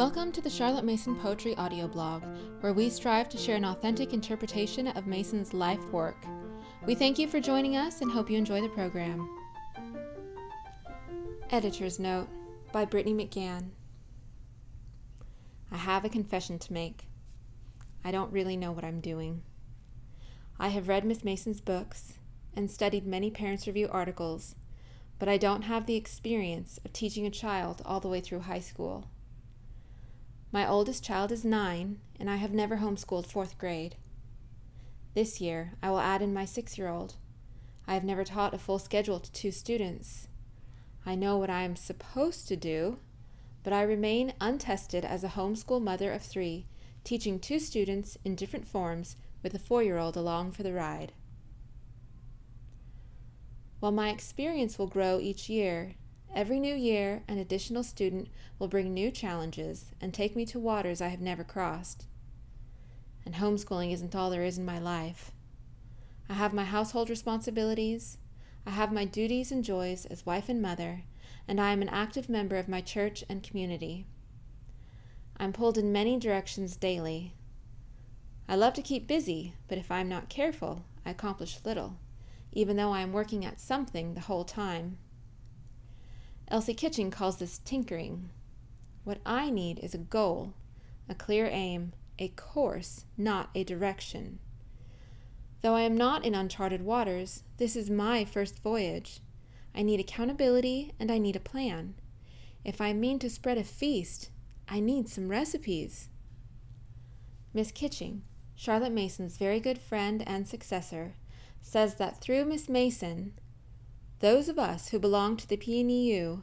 Welcome to the Charlotte Mason Poetry audio blog, where we strive to share an authentic interpretation of Mason's life work. We thank you for joining us and hope you enjoy the program. Editor's Note by Brittany McGann. I have a confession to make. I don't really know what I'm doing. I have read Miss Mason's books and studied many Parents Review articles, but I don't have the experience of teaching a child all the way through high school. My oldest child is nine, and I have never homeschooled fourth grade. This year, I will add in my six year old. I have never taught a full schedule to two students. I know what I am supposed to do, but I remain untested as a homeschool mother of three, teaching two students in different forms with a four year old along for the ride. While my experience will grow each year, Every new year, an additional student will bring new challenges and take me to waters I have never crossed. And homeschooling isn't all there is in my life. I have my household responsibilities, I have my duties and joys as wife and mother, and I am an active member of my church and community. I'm pulled in many directions daily. I love to keep busy, but if I'm not careful, I accomplish little, even though I am working at something the whole time. Elsie Kitching calls this tinkering. What I need is a goal, a clear aim, a course, not a direction. Though I am not in uncharted waters, this is my first voyage. I need accountability and I need a plan. If I mean to spread a feast, I need some recipes. Miss Kitching, Charlotte Mason's very good friend and successor, says that through Miss Mason, those of us who belong to the PNEU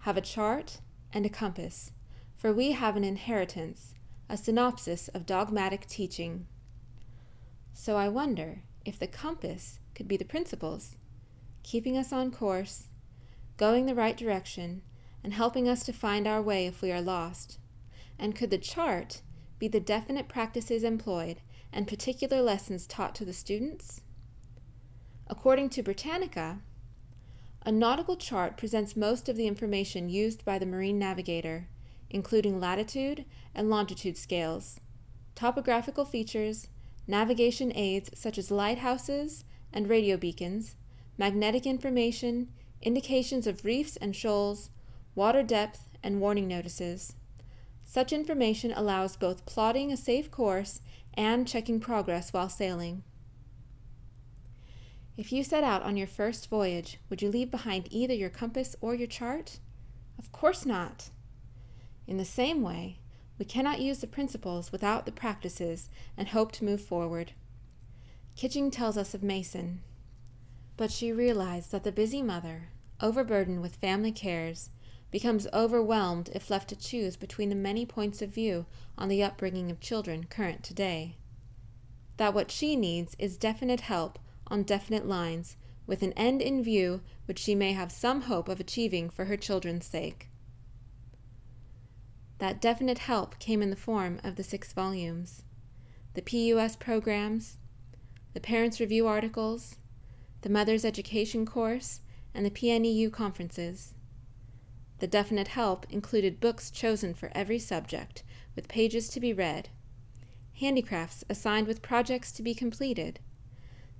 have a chart and a compass, for we have an inheritance, a synopsis of dogmatic teaching. So I wonder if the compass could be the principles, keeping us on course, going the right direction, and helping us to find our way if we are lost. And could the chart be the definite practices employed and particular lessons taught to the students? According to Britannica, a nautical chart presents most of the information used by the marine navigator, including latitude and longitude scales, topographical features, navigation aids such as lighthouses and radio beacons, magnetic information, indications of reefs and shoals, water depth, and warning notices. Such information allows both plotting a safe course and checking progress while sailing. If you set out on your first voyage, would you leave behind either your compass or your chart? Of course not. In the same way, we cannot use the principles without the practices and hope to move forward. Kitching tells us of Mason. But she realized that the busy mother, overburdened with family cares, becomes overwhelmed if left to choose between the many points of view on the upbringing of children current today. That what she needs is definite help on definite lines, with an end in view which she may have some hope of achieving for her children's sake. That definite help came in the form of the six volumes the PUS programs, the Parents Review articles, the Mother's Education course, and the PNEU conferences. The definite help included books chosen for every subject, with pages to be read, handicrafts assigned with projects to be completed,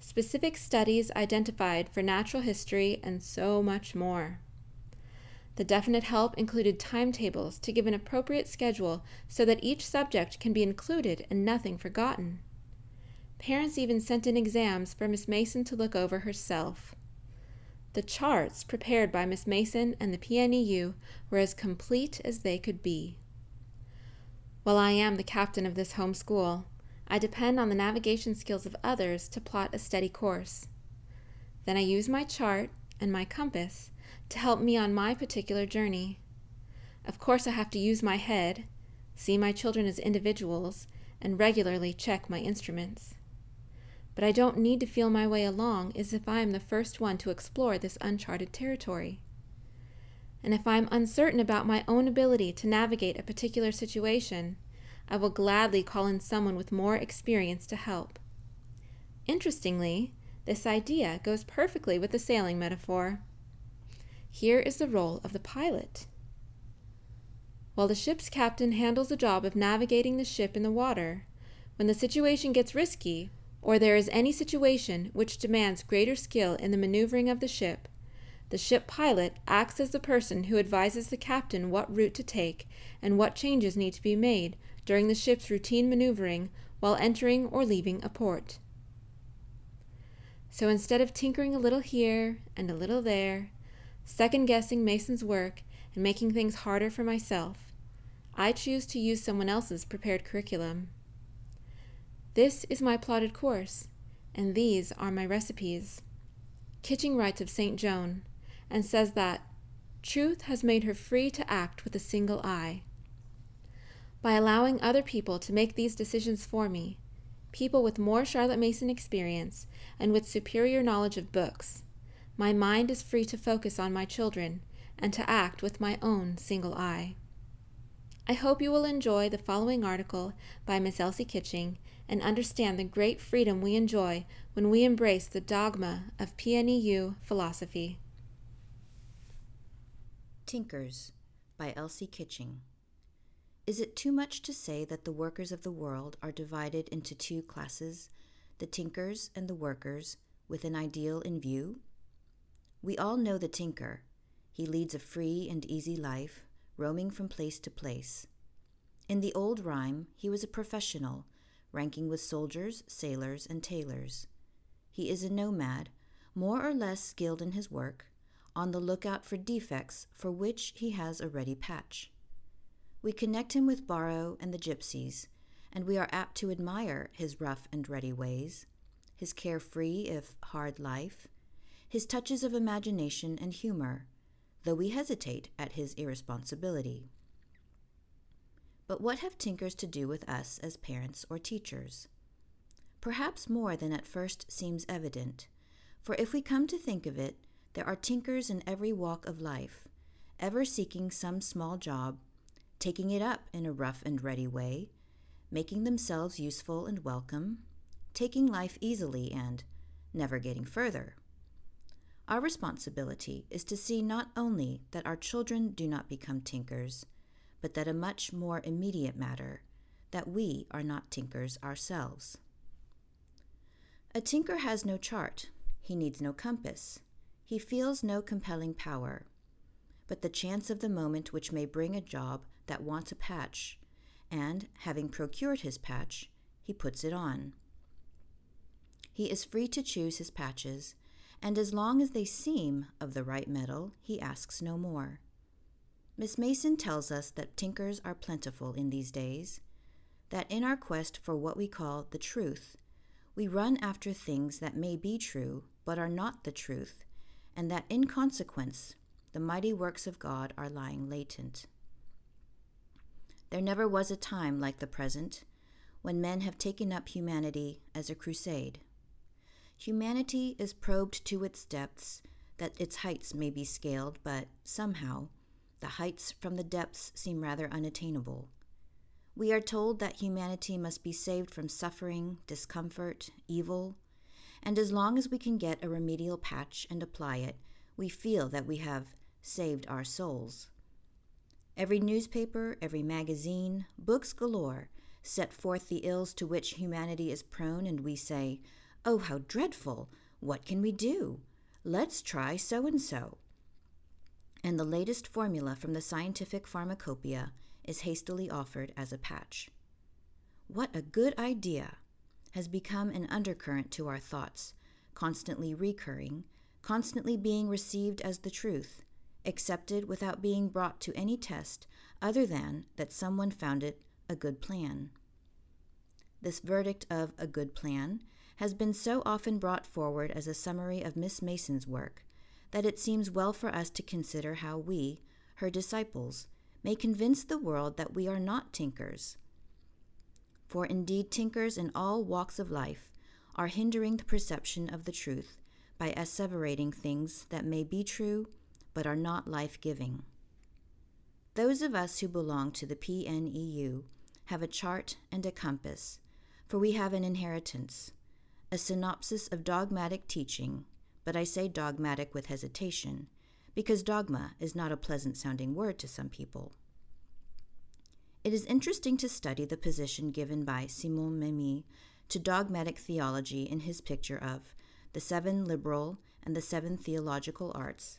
specific studies identified for natural history, and so much more. The definite help included timetables to give an appropriate schedule so that each subject can be included and nothing forgotten. Parents even sent in exams for Miss Mason to look over herself. The charts prepared by Miss Mason and the PNEU were as complete as they could be. While I am the captain of this home school, I depend on the navigation skills of others to plot a steady course. Then I use my chart and my compass to help me on my particular journey. Of course, I have to use my head, see my children as individuals, and regularly check my instruments. But I don't need to feel my way along as if I am the first one to explore this uncharted territory. And if I am uncertain about my own ability to navigate a particular situation, I will gladly call in someone with more experience to help. Interestingly, this idea goes perfectly with the sailing metaphor. Here is the role of the pilot. while the ship's captain handles the job of navigating the ship in the water. When the situation gets risky, or there is any situation which demands greater skill in the maneuvering of the ship, the ship pilot acts as the person who advises the captain what route to take and what changes need to be made during the ship's routine maneuvering while entering or leaving a port. So instead of tinkering a little here and a little there, second guessing Mason's work and making things harder for myself, I choose to use someone else's prepared curriculum. This is my plotted course, and these are my recipes. Kitching writes of St. Joan and says that truth has made her free to act with a single eye. By allowing other people to make these decisions for me, people with more Charlotte Mason experience and with superior knowledge of books, my mind is free to focus on my children and to act with my own single eye. I hope you will enjoy the following article by Miss Elsie Kitching and understand the great freedom we enjoy when we embrace the dogma of PNEU philosophy. Tinkers by Elsie Kitching. Is it too much to say that the workers of the world are divided into two classes, the tinkers and the workers, with an ideal in view? We all know the tinker. He leads a free and easy life, roaming from place to place. In the old rhyme, he was a professional, ranking with soldiers, sailors, and tailors. He is a nomad, more or less skilled in his work, on the lookout for defects for which he has a ready patch. We connect him with Borrow and the gypsies, and we are apt to admire his rough and ready ways, his carefree if hard life, his touches of imagination and humor, though we hesitate at his irresponsibility. But what have tinkers to do with us as parents or teachers? Perhaps more than at first seems evident, for if we come to think of it, there are tinkers in every walk of life, ever seeking some small job taking it up in a rough and ready way, making themselves useful and welcome, taking life easily and never getting further. Our responsibility is to see not only that our children do not become tinkers, but that a much more immediate matter, that we are not tinkers ourselves. A tinker has no chart, he needs no compass, he feels no compelling power, but the chance of the moment which may bring a job that wants a patch, and, having procured his patch, he puts it on. He is free to choose his patches, and as long as they seem of the right metal, he asks no more. Miss Mason tells us that tinkers are plentiful in these days, that in our quest for what we call the truth, we run after things that may be true but are not the truth, and that in consequence the mighty works of God are lying latent. There never was a time like the present when men have taken up humanity as a crusade. Humanity is probed to its depths that its heights may be scaled, but somehow the heights from the depths seem rather unattainable. We are told that humanity must be saved from suffering, discomfort, evil, and as long as we can get a remedial patch and apply it, we feel that we have saved our souls. Every newspaper, every magazine, books galore set forth the ills to which humanity is prone, and we say, Oh, how dreadful! What can we do? Let's try so and so. And the latest formula from the scientific pharmacopoeia is hastily offered as a patch. What a good idea! has become an undercurrent to our thoughts, constantly recurring, constantly being received as the truth, accepted without being brought to any test other than that someone found it a good plan. This verdict of a good plan has been so often brought forward as a summary of Miss Mason's work that it seems well for us to consider how we, her disciples, may convince the world that we are not tinkers. For indeed, tinkers in all walks of life are hindering the perception of the truth by asseverating things that may be true but are not life giving. Those of us who belong to the PNEU have a chart and a compass, for we have an inheritance, a synopsis of dogmatic teaching, but I say dogmatic with hesitation, because dogma is not a pleasant sounding word to some people. It is interesting to study the position given by Simon Memmi to dogmatic theology in his picture of the seven liberal and the seven theological arts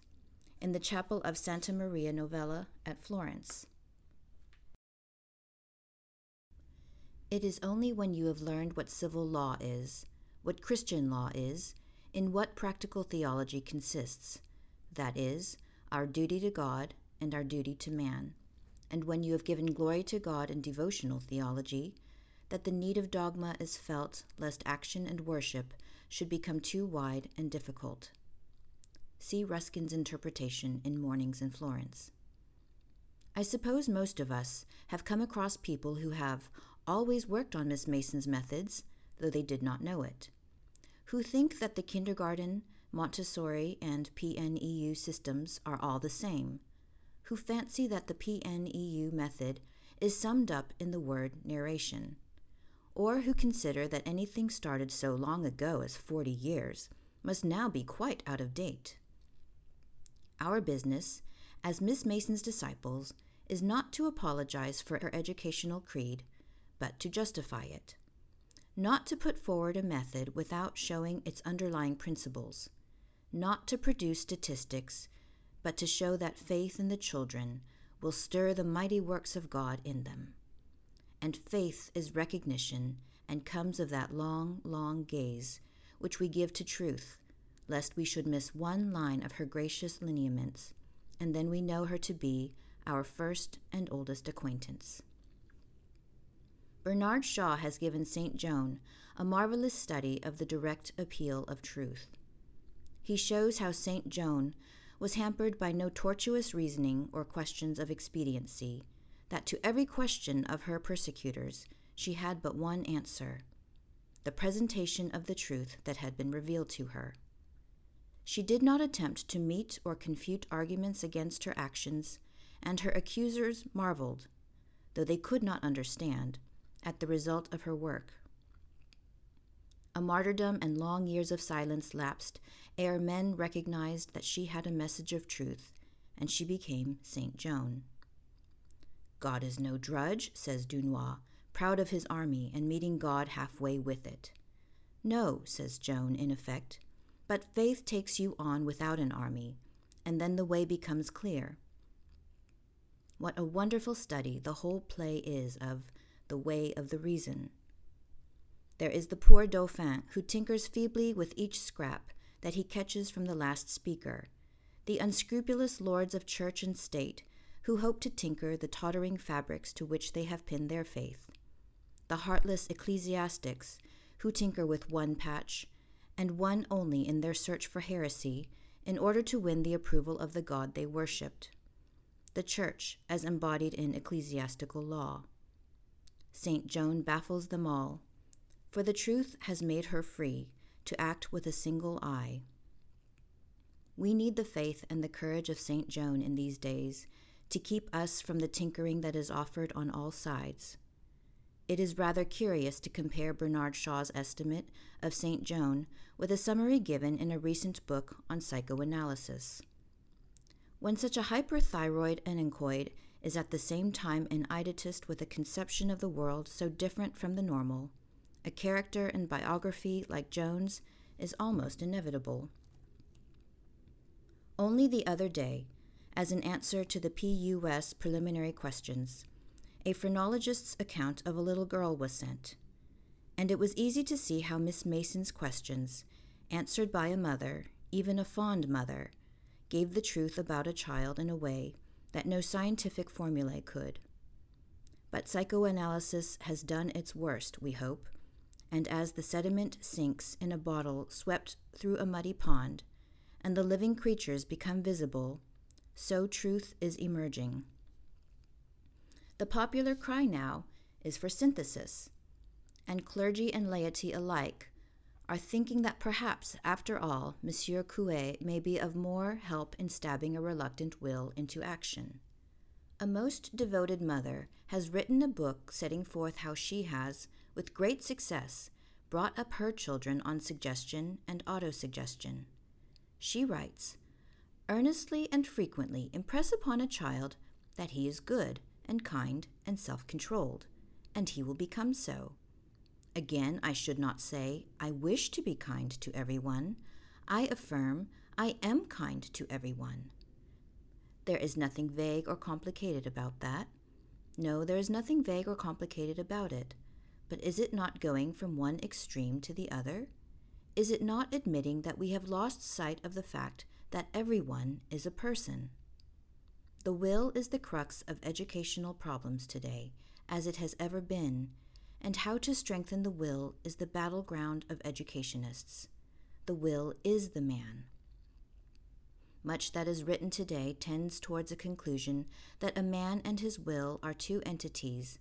in the chapel of Santa Maria Novella at Florence. It is only when you have learned what civil law is, what Christian law is, in what practical theology consists, that is, our duty to God and our duty to man, and when you have given glory to God in devotional theology, that the need of dogma is felt lest action and worship should become too wide and difficult. See Ruskin's interpretation in Mornings in Florence. I suppose most of us have come across people who have always worked on Miss Mason's methods, though they did not know it, who think that the kindergarten, Montessori, and PNEU systems are all the same, who fancy that the PNEU method is summed up in the word narration, or who consider that anything started so long ago as 40 years must now be quite out of date. Our business, as Miss Mason's disciples, is not to apologize for her educational creed, but to justify it. Not to put forward a method without showing its underlying principles. Not to produce statistics, but to show that faith in the children will stir the mighty works of God in them and faith is recognition and comes of that long, long gaze which we give to truth, lest we should miss one line of her gracious lineaments, and then we know her to be our first and oldest acquaintance. Bernard Shaw has given St. Joan a marvelous study of the direct appeal of truth. He shows how St. Joan was hampered by no tortuous reasoning or questions of expediency, that to every question of her persecutors she had but one answer the presentation of the truth that had been revealed to her. She did not attempt to meet or confute arguments against her actions, and her accusers marveled, though they could not understand, at the result of her work. A martyrdom and long years of silence lapsed ere men recognized that she had a message of truth, and she became Saint Joan. God is no drudge, says Dunois, proud of his army and meeting God halfway with it. No, says Joan, in effect, but faith takes you on without an army, and then the way becomes clear. What a wonderful study the whole play is of the way of the reason. There is the poor Dauphin who tinkers feebly with each scrap that he catches from the last speaker, the unscrupulous lords of church and state who hope to tinker the tottering fabrics to which they have pinned their faith, the heartless ecclesiastics who tinker with one patch, and one only in their search for heresy, in order to win the approval of the God they worshipped, the Church as embodied in ecclesiastical law. St. Joan baffles them all, for the truth has made her free to act with a single eye. We need the faith and the courage of St. Joan in these days to keep us from the tinkering that is offered on all sides. It is rather curious to compare Bernard Shaw's estimate of St. Joan with a summary given in a recent book on psychoanalysis. When such a hyperthyroid anechoid is at the same time an idiotist with a conception of the world so different from the normal, a character and biography like Joan's is almost inevitable. Only the other day, as an answer to the PUS preliminary questions. A phrenologist's account of a little girl was sent, and it was easy to see how Miss Mason's questions, answered by a mother, even a fond mother, gave the truth about a child in a way that no scientific formulae could. But psychoanalysis has done its worst, we hope, and as the sediment sinks in a bottle swept through a muddy pond, and the living creatures become visible so truth is emerging. The popular cry now is for synthesis, and clergy and laity alike are thinking that perhaps, after all, Monsieur Coué may be of more help in stabbing a reluctant will into action. A most devoted mother has written a book setting forth how she has, with great success, brought up her children on suggestion and autosuggestion. She writes, earnestly and frequently impress upon a child that he is good and kind and self controlled, and he will become so. Again, I should not say, I wish to be kind to everyone. I affirm, I am kind to everyone. There is nothing vague or complicated about that. No, there is nothing vague or complicated about it. But is it not going from one extreme to the other? Is it not admitting that we have lost sight of the fact that everyone is a person? The will is the crux of educational problems today, as it has ever been, and how to strengthen the will is the battleground of educationists. The will is the man. Much that is written today tends towards a conclusion that a man and his will are two entities,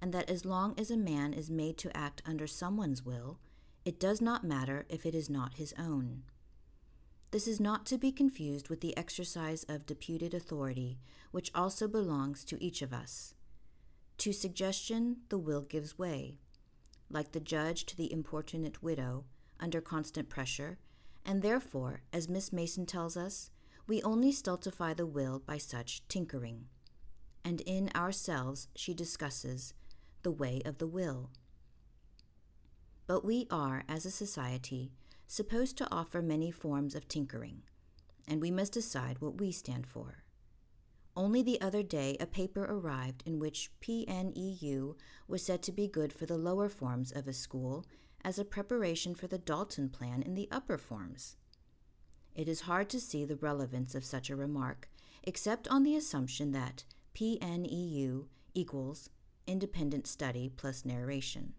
and that as long as a man is made to act under someone's will, it does not matter if it is not his own. This is not to be confused with the exercise of deputed authority, which also belongs to each of us. To suggestion, the will gives way, like the judge to the importunate widow, under constant pressure, and therefore, as Miss Mason tells us, we only stultify the will by such tinkering. And in ourselves she discusses the way of the will. But we are, as a society, supposed to offer many forms of tinkering, and we must decide what we stand for. Only the other day, a paper arrived in which PNEU was said to be good for the lower forms of a school as a preparation for the Dalton Plan in the upper forms. It is hard to see the relevance of such a remark, except on the assumption that PNEU equals independent study plus narration.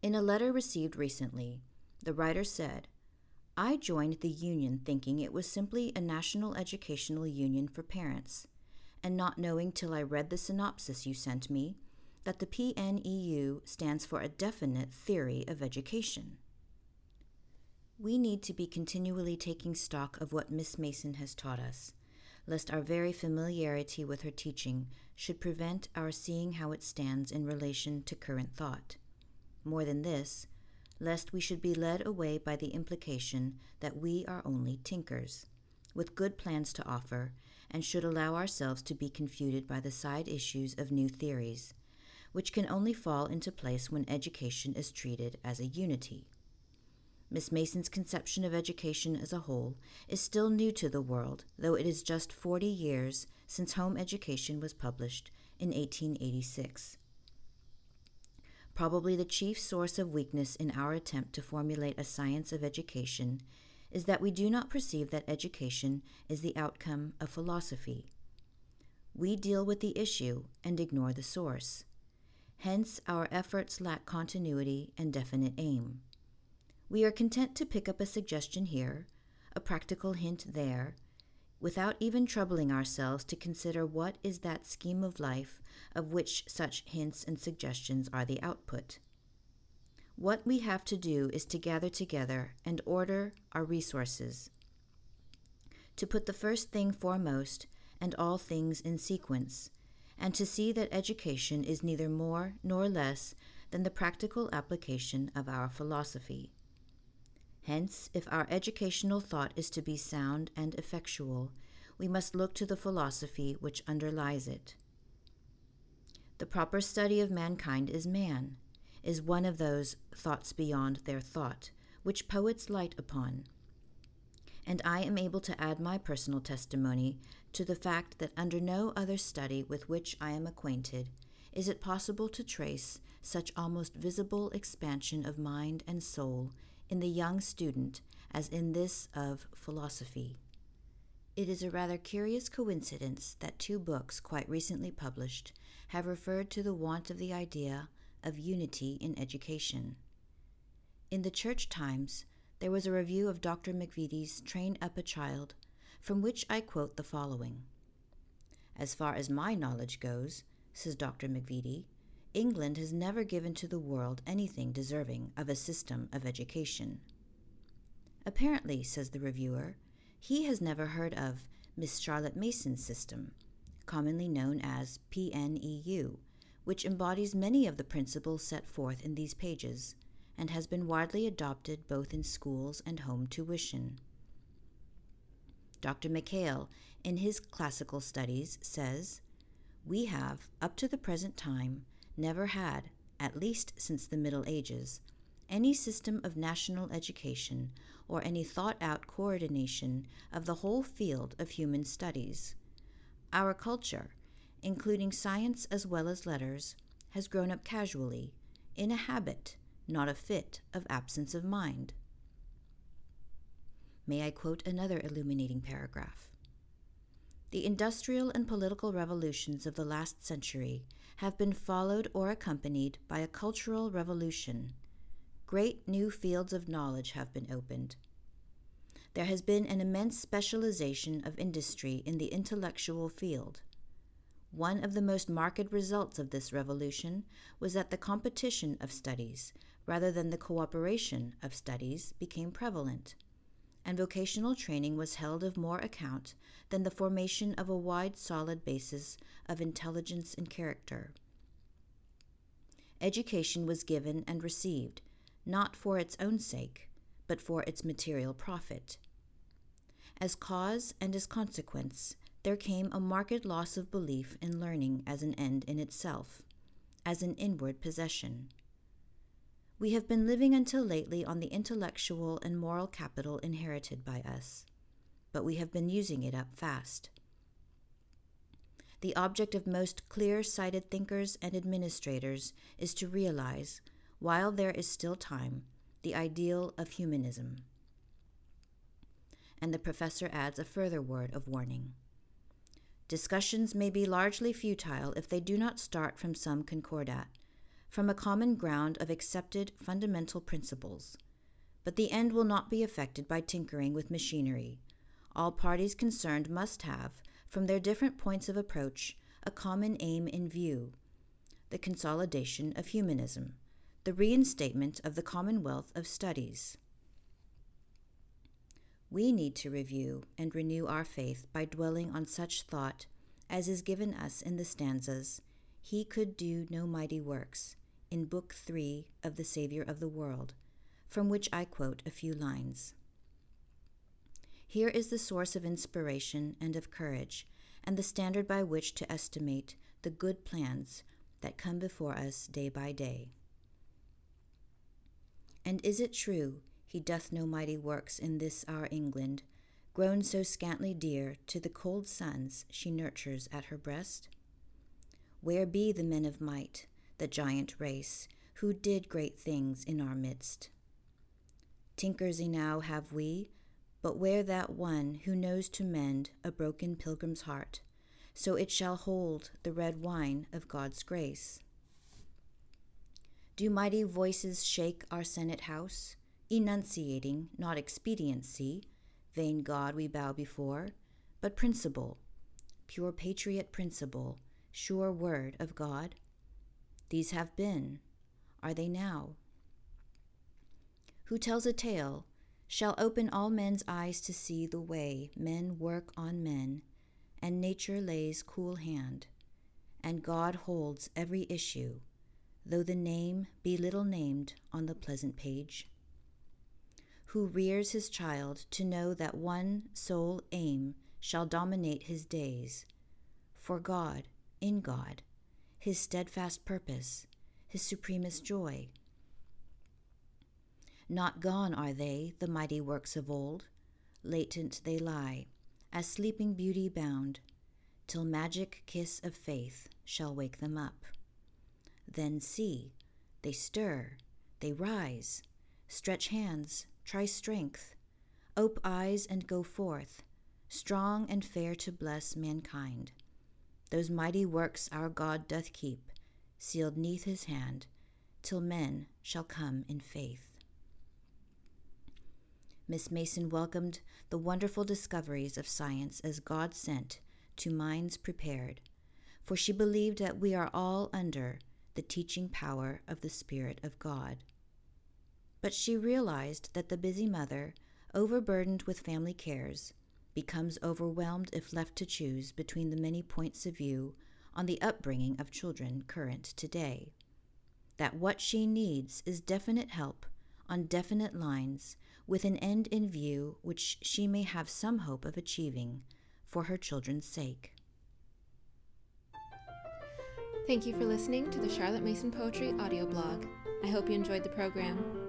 In a letter received recently, the writer said, I joined the union thinking it was simply a national educational union for parents, and not knowing till I read the synopsis you sent me that the PNEU stands for a definite theory of education. We need to be continually taking stock of what Miss Mason has taught us, lest our very familiarity with her teaching should prevent our seeing how it stands in relation to current thought. More than this, lest we should be led away by the implication that we are only tinkers, with good plans to offer, and should allow ourselves to be confuted by the side issues of new theories, which can only fall into place when education is treated as a unity. Miss Mason's conception of education as a whole is still new to the world, though it is just 40 years since Home Education was published in 1886. Probably the chief source of weakness in our attempt to formulate a science of education is that we do not perceive that education is the outcome of philosophy. We deal with the issue and ignore the source. Hence, our efforts lack continuity and definite aim. We are content to pick up a suggestion here, a practical hint there, without even troubling ourselves to consider what is that scheme of life of which such hints and suggestions are the output. What we have to do is to gather together and order our resources, to put the first thing foremost and all things in sequence, and to see that education is neither more nor less than the practical application of our philosophy. Hence, if our educational thought is to be sound and effectual, we must look to the philosophy which underlies it. The proper study of mankind is man, is one of those thoughts beyond their thought, which poets light upon. And I am able to add my personal testimony to the fact that under no other study with which I am acquainted is it possible to trace such almost visible expansion of mind and soul in the young student as in this of philosophy. It is a rather curious coincidence that two books quite recently published have referred to the want of the idea of unity in education. In the Church Times, there was a review of Dr. McVitie's Train Up a Child, from which I quote the following As far as my knowledge goes, says Dr. McVitie, England has never given to the world anything deserving of a system of education. Apparently, says the reviewer, he has never heard of Miss Charlotte Mason's system, commonly known as PNEU, which embodies many of the principles set forth in these pages and has been widely adopted both in schools and home tuition. Dr. Mackail, in his classical studies, says We have, up to the present time, never had, at least since the Middle Ages, any system of national education or any thought out coordination of the whole field of human studies. Our culture, including science as well as letters, has grown up casually, in a habit, not a fit, of absence of mind. May I quote another illuminating paragraph? The industrial and political revolutions of the last century have been followed or accompanied by a cultural revolution. Great new fields of knowledge have been opened. There has been an immense specialization of industry in the intellectual field. One of the most marked results of this revolution was that the competition of studies, rather than the cooperation of studies, became prevalent, and vocational training was held of more account than the formation of a wide, solid basis of intelligence and character. Education was given and received, not for its own sake, but for its material profit. As cause and as consequence, there came a marked loss of belief in learning as an end in itself, as an inward possession. We have been living until lately on the intellectual and moral capital inherited by us, but we have been using it up fast. The object of most clear sighted thinkers and administrators is to realize, while there is still time, the ideal of humanism. And the professor adds a further word of warning. Discussions may be largely futile if they do not start from some concordat, from a common ground of accepted fundamental principles. But the end will not be effected by tinkering with machinery. All parties concerned must have, from their different points of approach, a common aim in view the consolidation of humanism, the reinstatement of the Commonwealth of Studies. We need to review and renew our faith by dwelling on such thought as is given us in the stanzas He could do no mighty works in Book 3 of The Savior of the World, from which I quote a few lines. Here is the source of inspiration and of courage, and the standard by which to estimate the good plans that come before us day by day. And is it true he doth no mighty works in this our England, grown so scantly dear to the cold sons she nurtures at her breast? Where be the men of might, the giant race, who did great things in our midst? Tinkers enow have we, but where that one who knows to mend a broken pilgrim's heart, so it shall hold the red wine of God's grace? Do mighty voices shake our Senate House? enunciating not expediency, vain God we bow before, but principle, pure patriot principle, sure word of God? These have been, are they now? Who tells a tale shall open all men's eyes to see the way men work on men, and nature lays cool hand, and God holds every issue, though the name be little named on the pleasant page? who rears his child to know that one sole aim shall dominate his days. For God, in God, his steadfast purpose, his supremest joy. Not gone are they, the mighty works of old, latent they lie, as sleeping beauty bound, till magic kiss of faith shall wake them up. Then see, they stir, they rise, stretch hands, Try strength. Ope eyes and go forth, strong and fair to bless mankind. Those mighty works our God doth keep, sealed neath his hand, till men shall come in faith. Miss Mason welcomed the wonderful discoveries of science as God sent to minds prepared, for she believed that we are all under the teaching power of the Spirit of God. But she realized that the busy mother, overburdened with family cares, becomes overwhelmed if left to choose between the many points of view on the upbringing of children current today. That what she needs is definite help on definite lines with an end in view which she may have some hope of achieving for her children's sake. Thank you for listening to the Charlotte Mason Poetry audio blog. I hope you enjoyed the program.